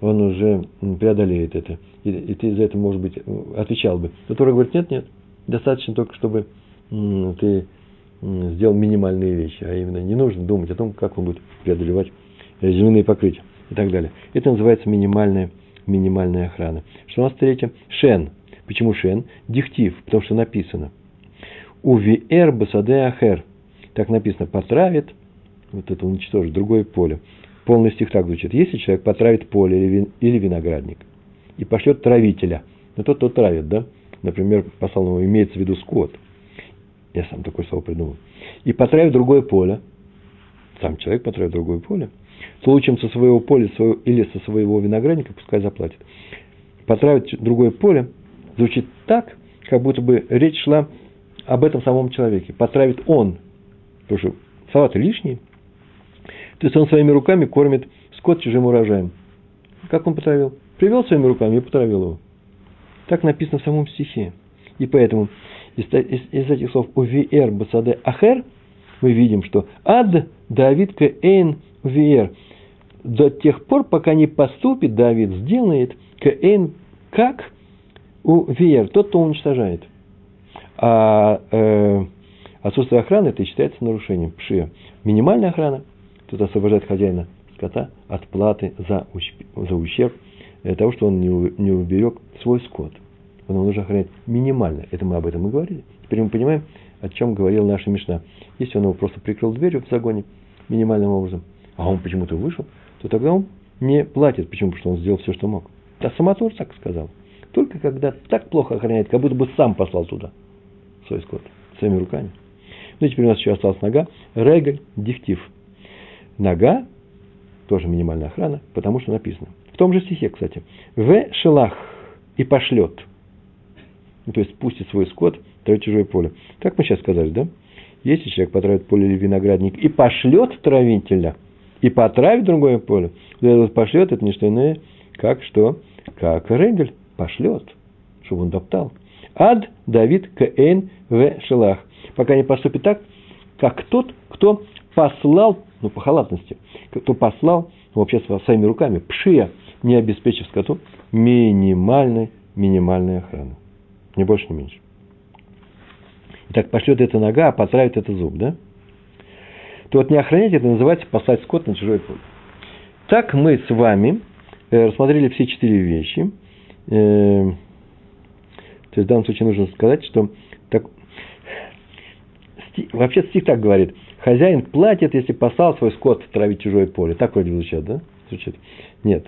он уже преодолеет это. И, и ты за это, может быть, отвечал бы. Но Тора говорит, нет, нет, достаточно только, чтобы ты сделал минимальные вещи, а именно не нужно думать о том, как он будет преодолевать земляные покрытия и так далее. Это называется минимальная, минимальная охрана. Что у нас третье? Шен. Почему шен? Дихтив, потому что написано. Увиэр басаде ахер. Так написано, потравит, вот это уничтожит, другое поле. Полный стих так звучит. Если человек потравит поле или, вин, или виноградник и пошлет травителя, ну тот, кто травит, да? Например, послал ему, имеется в виду скот. Я сам такое слово придумал. И потравит другое поле, сам человек потравит другое поле, то лучшим со своего поля своего, или со своего виноградника пускай заплатит. Потравить другое поле звучит так, как будто бы речь шла об этом самом человеке. Потравит он, потому что салаты лишние, то есть он своими руками кормит скот чужим урожаем. Как он потравил? Привел своими руками и потравил его. Так написано в самом стихе. И поэтому из, из, этих слов «увиэр басаде ахер» мы видим, что «ад Давид эйн увиэр» до тех пор, пока не поступит Давид, сделает кэйн как у тот, кто уничтожает. А э, отсутствие охраны это считается нарушением пшия. Минимальная охрана – Тут освобождает хозяина скота от платы за, за ущерб того, что он не, не уберег свой скот. Он нужно охранять минимально. Это мы об этом и говорили. Теперь мы понимаем, о чем говорила наша Мишна. Если он его просто прикрыл дверью в загоне минимальным образом, а он почему-то вышел, то тогда он не платит. Почему? Потому что он сделал все, что мог. Да Самотор так сказал. Только когда так плохо охраняет, как будто бы сам послал туда свой скот своими руками. Ну и теперь у нас еще осталась нога. Регаль, дихтив – Нога, тоже минимальная охрана, потому что написано. В том же стихе, кстати. В шелах и пошлет. Ну, то есть пустит свой скот травить чужое поле. Как мы сейчас сказали, да? Если человек потравит поле или виноградник и пошлет травителя, и потравит другое поле, то этот пошлет, это не что иное, как что? Как Регель пошлет, чтобы он топтал. Ад Давид Каэн в Шелах. Пока не поступит так, как тот, кто послал ну, по халатности, кто послал, ну, вообще своими руками, пшия, не обеспечив скоту минимальной, минимальной охраны. Не больше, не меньше. Итак, пошлет эта нога, а потравит это зуб, да? То вот не охранять, это называется послать скот на чужой поле. Так мы с вами э, рассмотрели все четыре вещи. Э, то есть в данном случае нужно сказать, что так, вообще стих так говорит – Хозяин платит, если послал свой скот травить чужое поле. Так вроде звучит, да? Звучит. Нет.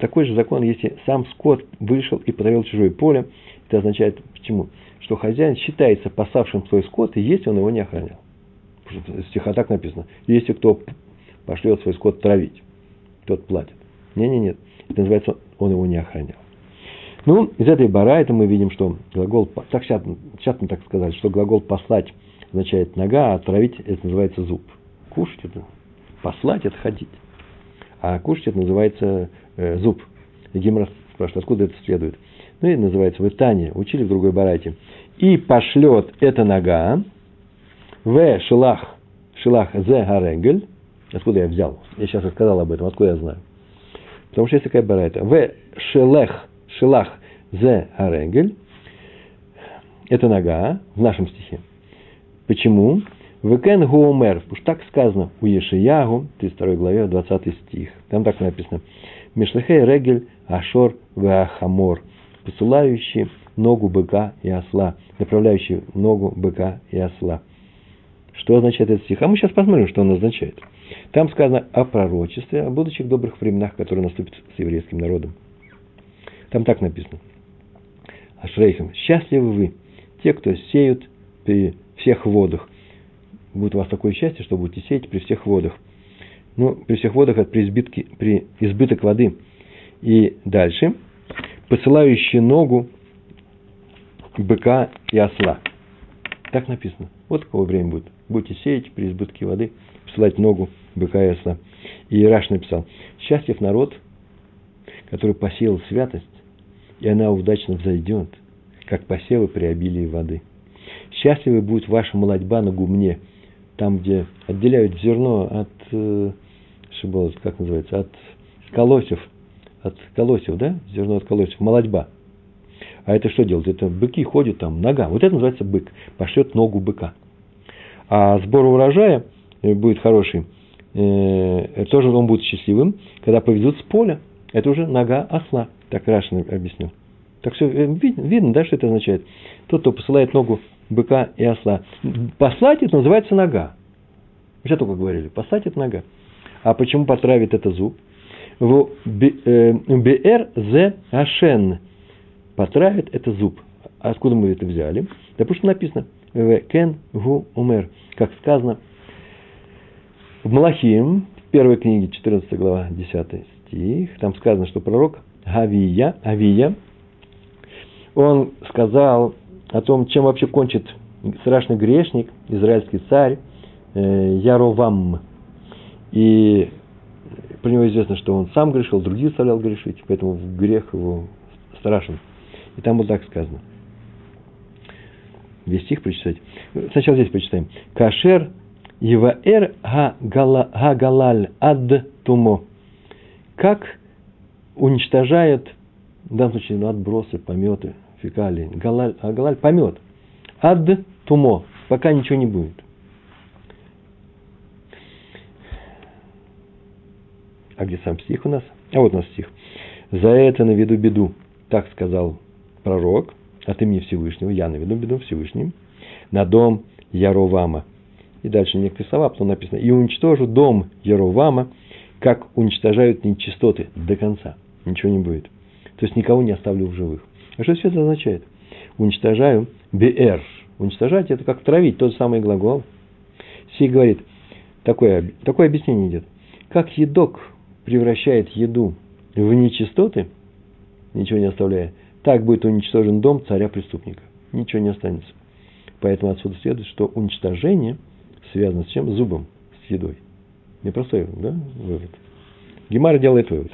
Такой же закон, если сам скот вышел и потравил чужое поле, это означает почему? Что хозяин считается пасавшим свой скот, и если он его не охранял. Стиха так написано. Если кто пошлет свой скот травить, тот платит. Не, не, нет. Это называется, он его не охранял. Ну, из этой бара это мы видим, что глагол, так сейчас, сейчас мы так сказали, что глагол послать означает нога, а отравить это называется зуб. Кушать это, послать это ходить. А кушать это называется э, зуб. И Гимра спрашивает, откуда это следует. Ну и называется в Итане, учили в другой барайте. И пошлет эта нога в шилах, шилах зе гарегель. Откуда я взял? Я сейчас рассказал об этом, откуда я знаю. Потому что есть такая барайта. В шелех, шилах зе гарегель. Это нога в нашем стихе. Почему? Векен Гуомер, потому что так сказано у Ешиягу, 32 главе, 20 стих. Там так написано. Мишлехей Регель Ашор Веахамор, посылающий ногу быка и осла, направляющий ногу быка и осла. Что означает этот стих? А мы сейчас посмотрим, что он означает. Там сказано о пророчестве, о будущих добрых временах, которые наступят с еврейским народом. Там так написано. Ашрейхам, счастливы вы, те, кто сеют при всех водах. Будет у вас такое счастье, что будете сеять при всех водах. Ну, при всех водах это при, избытке, при избыток воды. И дальше. Посылающие ногу быка и осла. Так написано. Вот какое время будет. Будете сеять при избытке воды, посылать ногу быка и осла. И Ираш написал, счастлив народ, который посеял святость, и она удачно взойдет, как посевы при обилии воды. Счастливы будет ваша молодьба на гумне, там, где отделяют зерно от, э, шиболос, как называется, от колосев, от колосев, да, зерно от колосев, молодьба. А это что делать? Это быки ходят там, нога. Вот это называется бык. Пошлет ногу быка. А сбор урожая э, будет хороший. Э, тоже он будет счастливым, когда повезут с поля. Это уже нога осла. Так Рашин объяснил. Так все э, видно, видно, да, что это означает. Тот, кто посылает ногу быка и осла. Послать это называется нога. Все только говорили. Послать это нога. А почему потравит это зуб? В БР З Ашен. Потравит это зуб. Откуда мы это взяли? Что написано в Кен Гу Умер. Как сказано в Малахим, в первой книге, 14 глава, 10 стих, там сказано, что пророк Авия, Авия, он сказал о том, чем вообще кончит страшный грешник, израильский царь э, Яровам. И про него известно, что он сам грешил, других заставлял грешить, поэтому грех его страшен. И там вот так сказано. Весь стих прочитать. Сначала здесь прочитаем. Кашер Еваэр Гагалаль Ад Тумо. Как уничтожает, в данном случае, ну, отбросы, пометы, фекалии. Галаль, а галаль помет. Ад тумо, пока ничего не будет. А где сам стих у нас? А вот у нас стих. За это наведу беду, так сказал пророк, от имени Всевышнего, я наведу беду Всевышним, на дом Яровама. И дальше некоторые слова, потом написано, и уничтожу дом Яровама, как уничтожают нечистоты до конца. Ничего не будет. То есть никого не оставлю в живых. А что все это означает? Уничтожаю БР. Уничтожать это как травить, тот самый глагол. Си говорит, такое, такое объяснение идет. Как едок превращает еду в нечистоты, ничего не оставляя, так будет уничтожен дом царя-преступника. Ничего не останется. Поэтому отсюда следует, что уничтожение связано с чем? Зубом, с едой. Непростой да, вывод. Гемара делает вывод.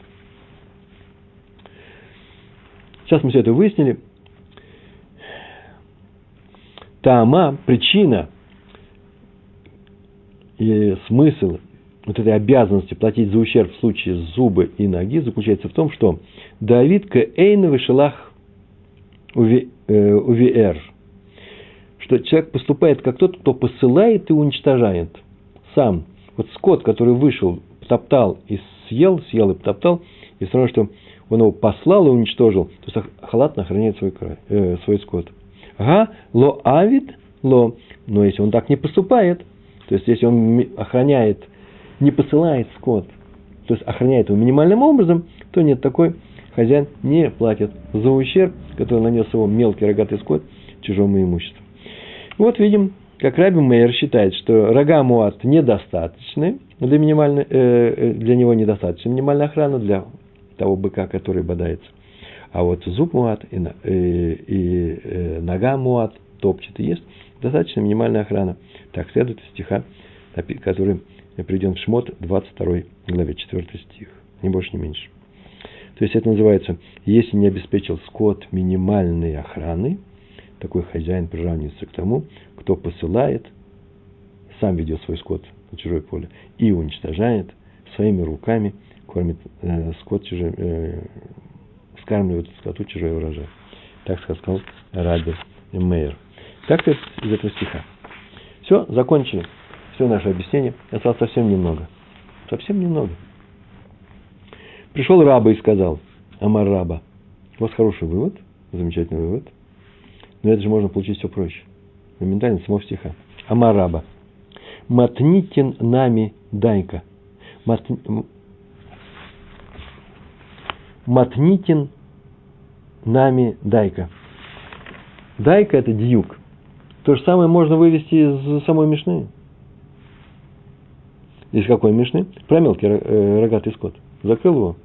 Сейчас мы все это выяснили. Тама, причина и смысл вот этой обязанности платить за ущерб в случае зубы и ноги заключается в том, что Давид к Эйна вышелах э, что человек поступает как тот, кто посылает и уничтожает сам. Вот скот, который вышел, потоптал и съел, съел и потоптал, и все равно, что он его послал и уничтожил, то есть халатно охраняет свой, край, э, свой скот. Ага, ло авид, ло. Но если он так не поступает, то есть если он охраняет, не посылает скот, то есть охраняет его минимальным образом, то нет, такой хозяин не платит за ущерб, который нанес его мелкий рогатый скот чужому имуществу. Вот видим, как Раби Мейер считает, что рога Муат недостаточны для, минимальной, э, э для него недостаточно минимальная охрана для того быка, который бодается. А вот зуб муат и, и, и э, нога муат топчет и ест, достаточно минимальная охрана. Так следует из стиха, который приведен в Шмот, 22 главе, 4 стих. Ни больше, ни меньше. То есть это называется, если не обеспечил скот минимальной охраны, такой хозяин приравнивается к тому, кто посылает, сам ведет свой скот на чужое поле и уничтожает своими руками кормит э, скот чужой, э, скармливает скоту чужой урожай. Так сказал Раби Мейер. Так из этого стиха. Все, закончили. Все наше объяснение. Осталось совсем немного. Совсем немного. Пришел раба и сказал, Амар раба. У вас хороший вывод, замечательный вывод. Но это же можно получить все проще. Моментально самого стиха. Амараба. Матнитин нами дайка. Мат... Матнитин нами дайка. Дайка – это дьюк. То же самое можно вывести из самой Мишны. Из какой Мишны? Про мелкий э, рогатый скот. Закрыл его,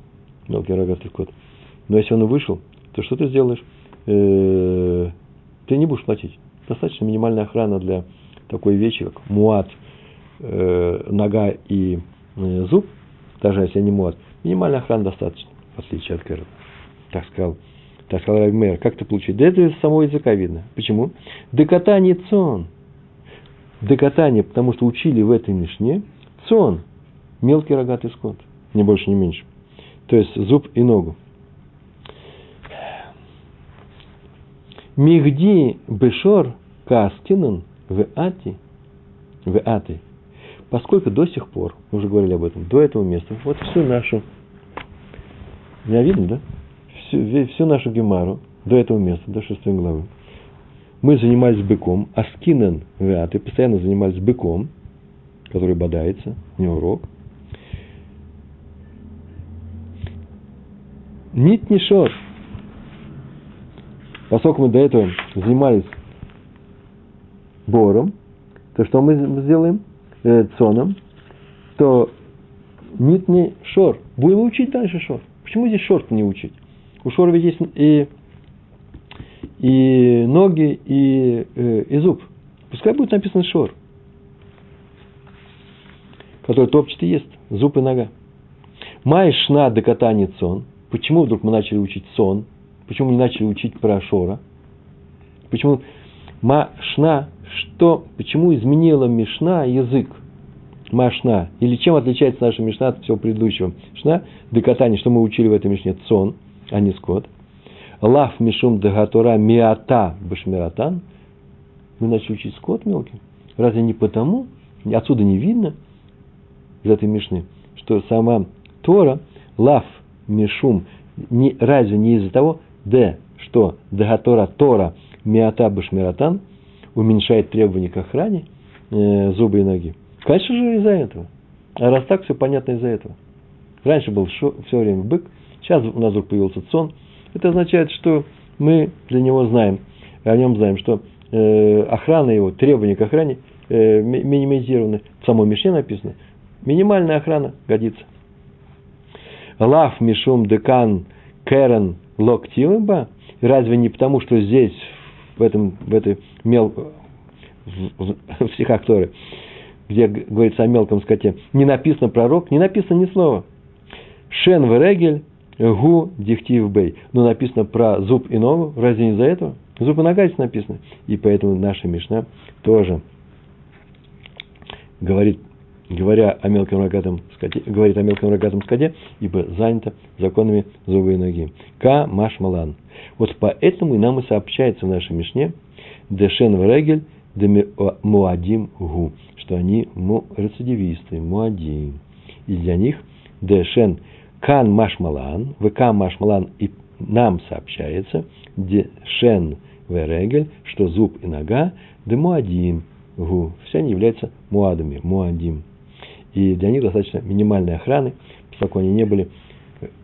мелкий рогатый скот. Но если он вышел, то что ты сделаешь? Э, ты не будешь платить. Достаточно минимальная охрана для такой вещи, как муат, э, нога и зуб, даже если не муат. Минимальная охрана достаточно, в отличие от Кэра. Так сказал так сказал Рабмер, как это получить? Да это из самого языка видно. Почему? Декатание цон. Декатание, потому что учили в этой мишне цон, мелкий рогатый скот, не больше, не меньше. То есть зуб и ногу. Мигди бешор каскинан в ати, в ати. Поскольку до сих пор, мы уже говорили об этом, до этого места, вот всю нашу, меня видно, да? всю, всю нашу гемару до этого места, до шестой главы, мы занимались быком, а скинен вят, постоянно занимались быком, который бодается, не урок. Нит не шор. Поскольку мы до этого занимались бором, то что мы сделаем? Э, цоном, то нит не шор. Будем учить дальше шор. Почему здесь шорт не учить? У шора ведь есть и, и ноги, и, э, и зуб. Пускай будет написано шор, который топчет и ест, зуб и нога. Май шна декатани цон. Почему вдруг мы начали учить сон? Почему не начали учить про шора? Почему машна, что, почему изменила мишна язык? Машна. Или чем отличается наша мишна от всего предыдущего? Шна, декатани, что мы учили в этой мишне? Цон – а не скот. Лав мишум дагатура миата башмиратан. Мы начали учить скот мелкий. Разве не потому, отсюда не видно, из этой мишны, что сама Тора, лав мишум, не, разве не из-за того, д, что дагатора Тора миата башмиратан уменьшает требования к охране э, зубы и ноги. Конечно же из-за этого. А раз так, все понятно из-за этого. Раньше был шо, все время бык, Сейчас у нас вдруг появился сон. Это означает, что мы для него знаем, о нем знаем, что э, охрана его, требования к охране э, минимизированы. В самой Мишне написано. Минимальная охрана годится. Лав мишум декан керен локтилыба. Разве не потому, что здесь, в, этом, в этой мел... в, в, стихах где говорится о мелком скоте, не написано пророк, не написано ни слова. Шен Верегель Гу дихтив бей. Но написано про зуб и ногу. Разве не из-за этого? Зуб и нога здесь написано. И поэтому наша Мишна тоже говорит, говоря о мелком рогатом скоте, говорит о мелком рогатом скоте, ибо занято законами зубы и ноги. Ка маш малан. Вот поэтому и нам и сообщается в нашей Мишне Дешен Врегель Муадим Гу, что они му, рецидивисты, Муадим. И для них Дешен Кан Машмалан, ВК Машмалан и нам сообщается, где Шен Верегель, что зуб и нога, да Муадим, Гу. Все они являются Муадами, Муадим. И для них достаточно минимальной охраны, поскольку они не были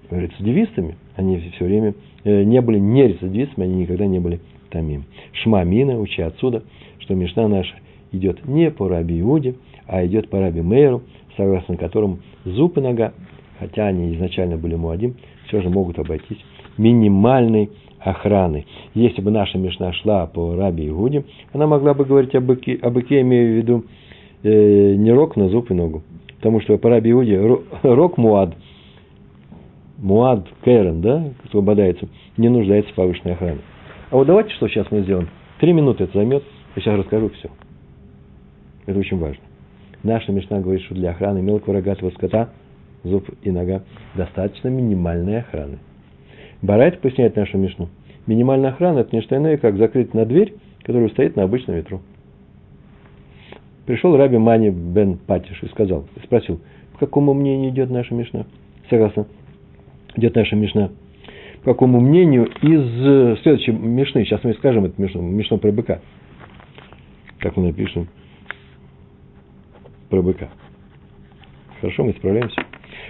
рецидивистами, они все время э, не были не рецидивистами, они никогда не были тамим. Шмамина, учи отсюда, что Мишна наша идет не по Раби Иуде, а идет по Раби Мейеру, согласно которому зуб и нога хотя они изначально были муадим, все же могут обойтись минимальной охраной. Если бы наша Мишна шла по Раби Игуде, она могла бы говорить о быке, о быке имея в виду э, не рог, но зуб и ногу. Потому что по Раби Игуде <laughs> рог муад, муад кэрен, да, кто бодается, не нуждается в повышенной охране. А вот давайте, что сейчас мы сделаем. Три минуты это займет, я сейчас расскажу все. Это очень важно. Наша Мишна говорит, что для охраны мелкого рогатого скота – зуб и нога, достаточно минимальной охраны. Барайт поясняет нашу мишну. Минимальная охрана – это не что иное, как закрыть на дверь, которая стоит на обычном ветру. Пришел Раби Мани бен Патиш и сказал, спросил, по какому мнению идет наша мишна? Согласно, идет наша мишна. какому мнению из следующей Мишны. Сейчас мы скажем это Мишну, Мишну про быка. Как мы напишем про быка. Хорошо, мы справляемся.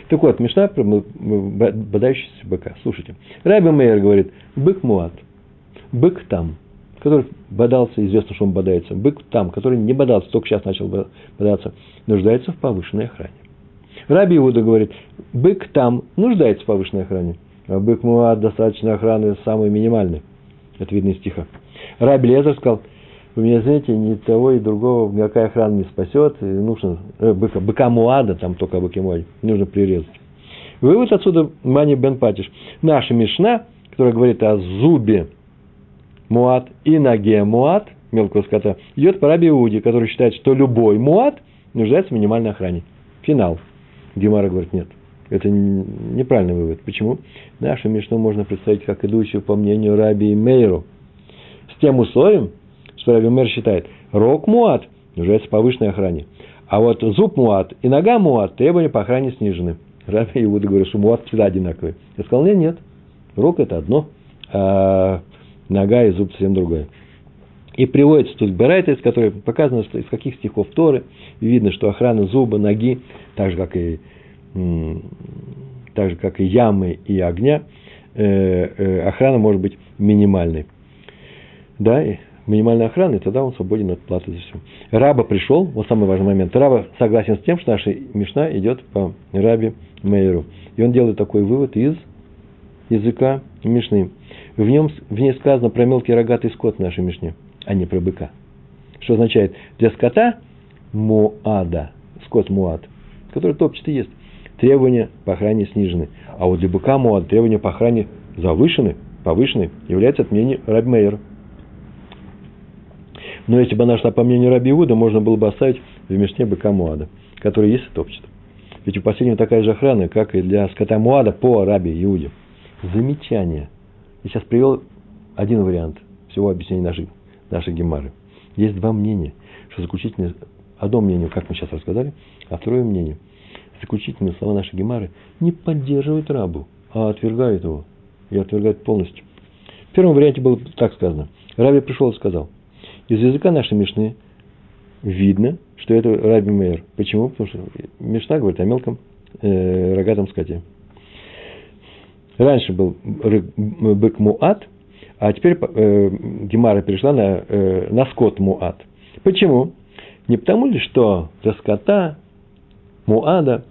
Так вот, Мишна про бодающийся быка. Слушайте. Раби Мейер говорит, бык муат, бык там, который бодался, известно, что он бодается. Бык там, который не бодался, только сейчас начал бодаться, нуждается в повышенной охране. Раби Иуда говорит, бык там нуждается в повышенной охране, а бык муат достаточно охраны самой минимальной. Это видно из стиха. Раби Лезер сказал, вы меня знаете, ни того и другого никакая охрана не спасет, и нужно э, быка, быка Муада, там только быки Муади, нужно прирезать. Вывод отсюда Мани Бен Патиш. Наша Мишна, которая говорит о зубе Муад и ноге Муад, мелкого скота, идет по Раби который считает, что любой Муад нуждается в минимальной охране. Финал. Гемара говорит, нет. Это неправильный вывод. Почему? Нашу Мишну можно представить как идущую по мнению Раби Мейру. С тем условием, что Раби Мэр считает, рог муат нуждается в повышенной охране. А вот зуб муат и нога муат требования по охране снижены. Раби Иуда говорит, что муат всегда одинаковый. Я сказал, нет, нет. Рог это одно, а нога и зуб совсем другое. И приводится тут Берайта, из которой показано, что из каких стихов Торы. И видно, что охрана зуба, ноги, так же, как и, так же, как и ямы и огня, э, э, охрана может быть минимальной. Да, минимальной охраны, тогда он свободен от платы за все. Раба пришел, вот самый важный момент. Раба согласен с тем, что наша Мишна идет по Рабе Мейеру. И он делает такой вывод из языка Мишны. В, нем, в ней сказано про мелкий рогатый скот в нашей Мишне, а не про быка. Что означает? Для скота Муада, скот Муад, который топчет и ест, требования по охране снижены. А вот для быка Муад требования по охране завышены, повышены, является от мнения Раби Мейера. Но если бы она шла по мнению Раби Иуда, можно было бы оставить в Мишне быка Муада, который есть и топчет. Ведь у последнего такая же охрана, как и для скота Муада по Раби Иуде. Замечание. Я сейчас привел один вариант всего объяснения нашей, нашей гемары. Есть два мнения, что заключительное, одно мнение, как мы сейчас рассказали, а второе мнение, заключительные слова нашей гемары не поддерживают рабу, а отвергают его и отвергают полностью. В первом варианте было так сказано. Раби пришел и сказал, из языка нашей Мишны видно, что это Раби Мейер. Почему? Потому что Мишна говорит о мелком э, рогатом скоте. Раньше был бык Муат, а теперь э, Гемара перешла на, э, на скот Муат. Почему? Не потому ли, что для скота Муада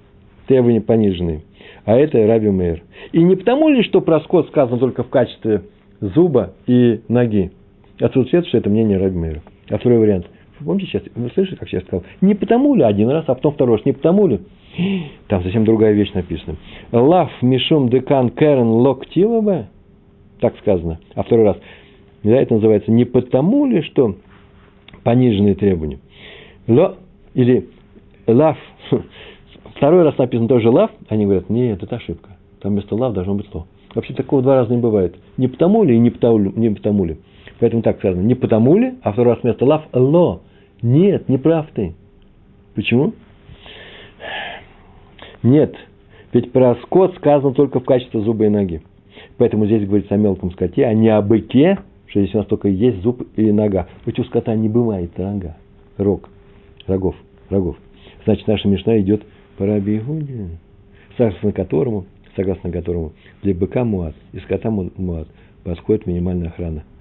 требования понижены, а это Раби Мейер. И не потому ли, что про скот сказано только в качестве зуба и ноги, Отсюда следует, что это мнение Раби Мейра. А второй вариант. Помните сейчас, вы слышали, как я сказал? Не потому ли один раз, а потом второй раз. Не потому ли? Там совсем другая вещь написана. Лав мишум декан керен локтилова. Так сказано. А второй раз. Да, это называется не потому ли, что пониженные требования. Ло, или лав. <laughs> Второй раз написано тоже лав. Они говорят, нет, это ошибка. Там вместо лав должно быть ло. Вообще такого два раза не бывает. Не потому ли и не потому, не потому ли. Поэтому так сказано. Не потому ли, а второй раз вместо лав ло. Нет, не прав ты. Почему? Нет. Ведь про скот сказано только в качестве зуба и ноги. Поэтому здесь говорится о мелком скоте, а не о быке, что здесь у нас только есть зуб и нога. Ведь у скота не бывает рога, рог, рогов, рогов. Значит, наша мешна идет по Раби Игуде, которому, согласно которому для быка муат и скота муат подходит минимальная охрана –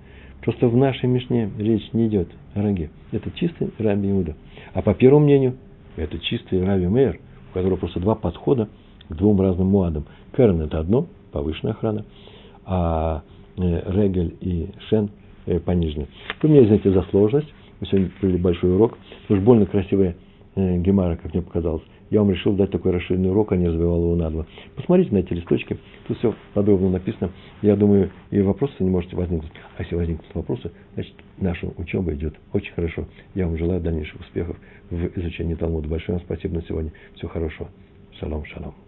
Просто в нашей Мишне речь не идет о роге. Это чистый Раби Иуда. А по первому мнению, это чистый Раби Мейер, у которого просто два подхода к двум разным муадам. Керн – это одно, повышенная охрана, а э, Регель и Шен э, пониженные. Вы меня извините за сложность. Мы сегодня провели большой урок. Уж больно красивая э, гемара, как мне показалось я вам решил дать такой расширенный урок, а не развивал его на два. Посмотрите на эти листочки, тут все подробно написано. Я думаю, и вопросы не можете возникнуть. А если возникнут вопросы, значит, наша учеба идет очень хорошо. Я вам желаю дальнейших успехов в изучении Талмуда. Большое вам спасибо на сегодня. Всего хорошего. Шалом, шалом.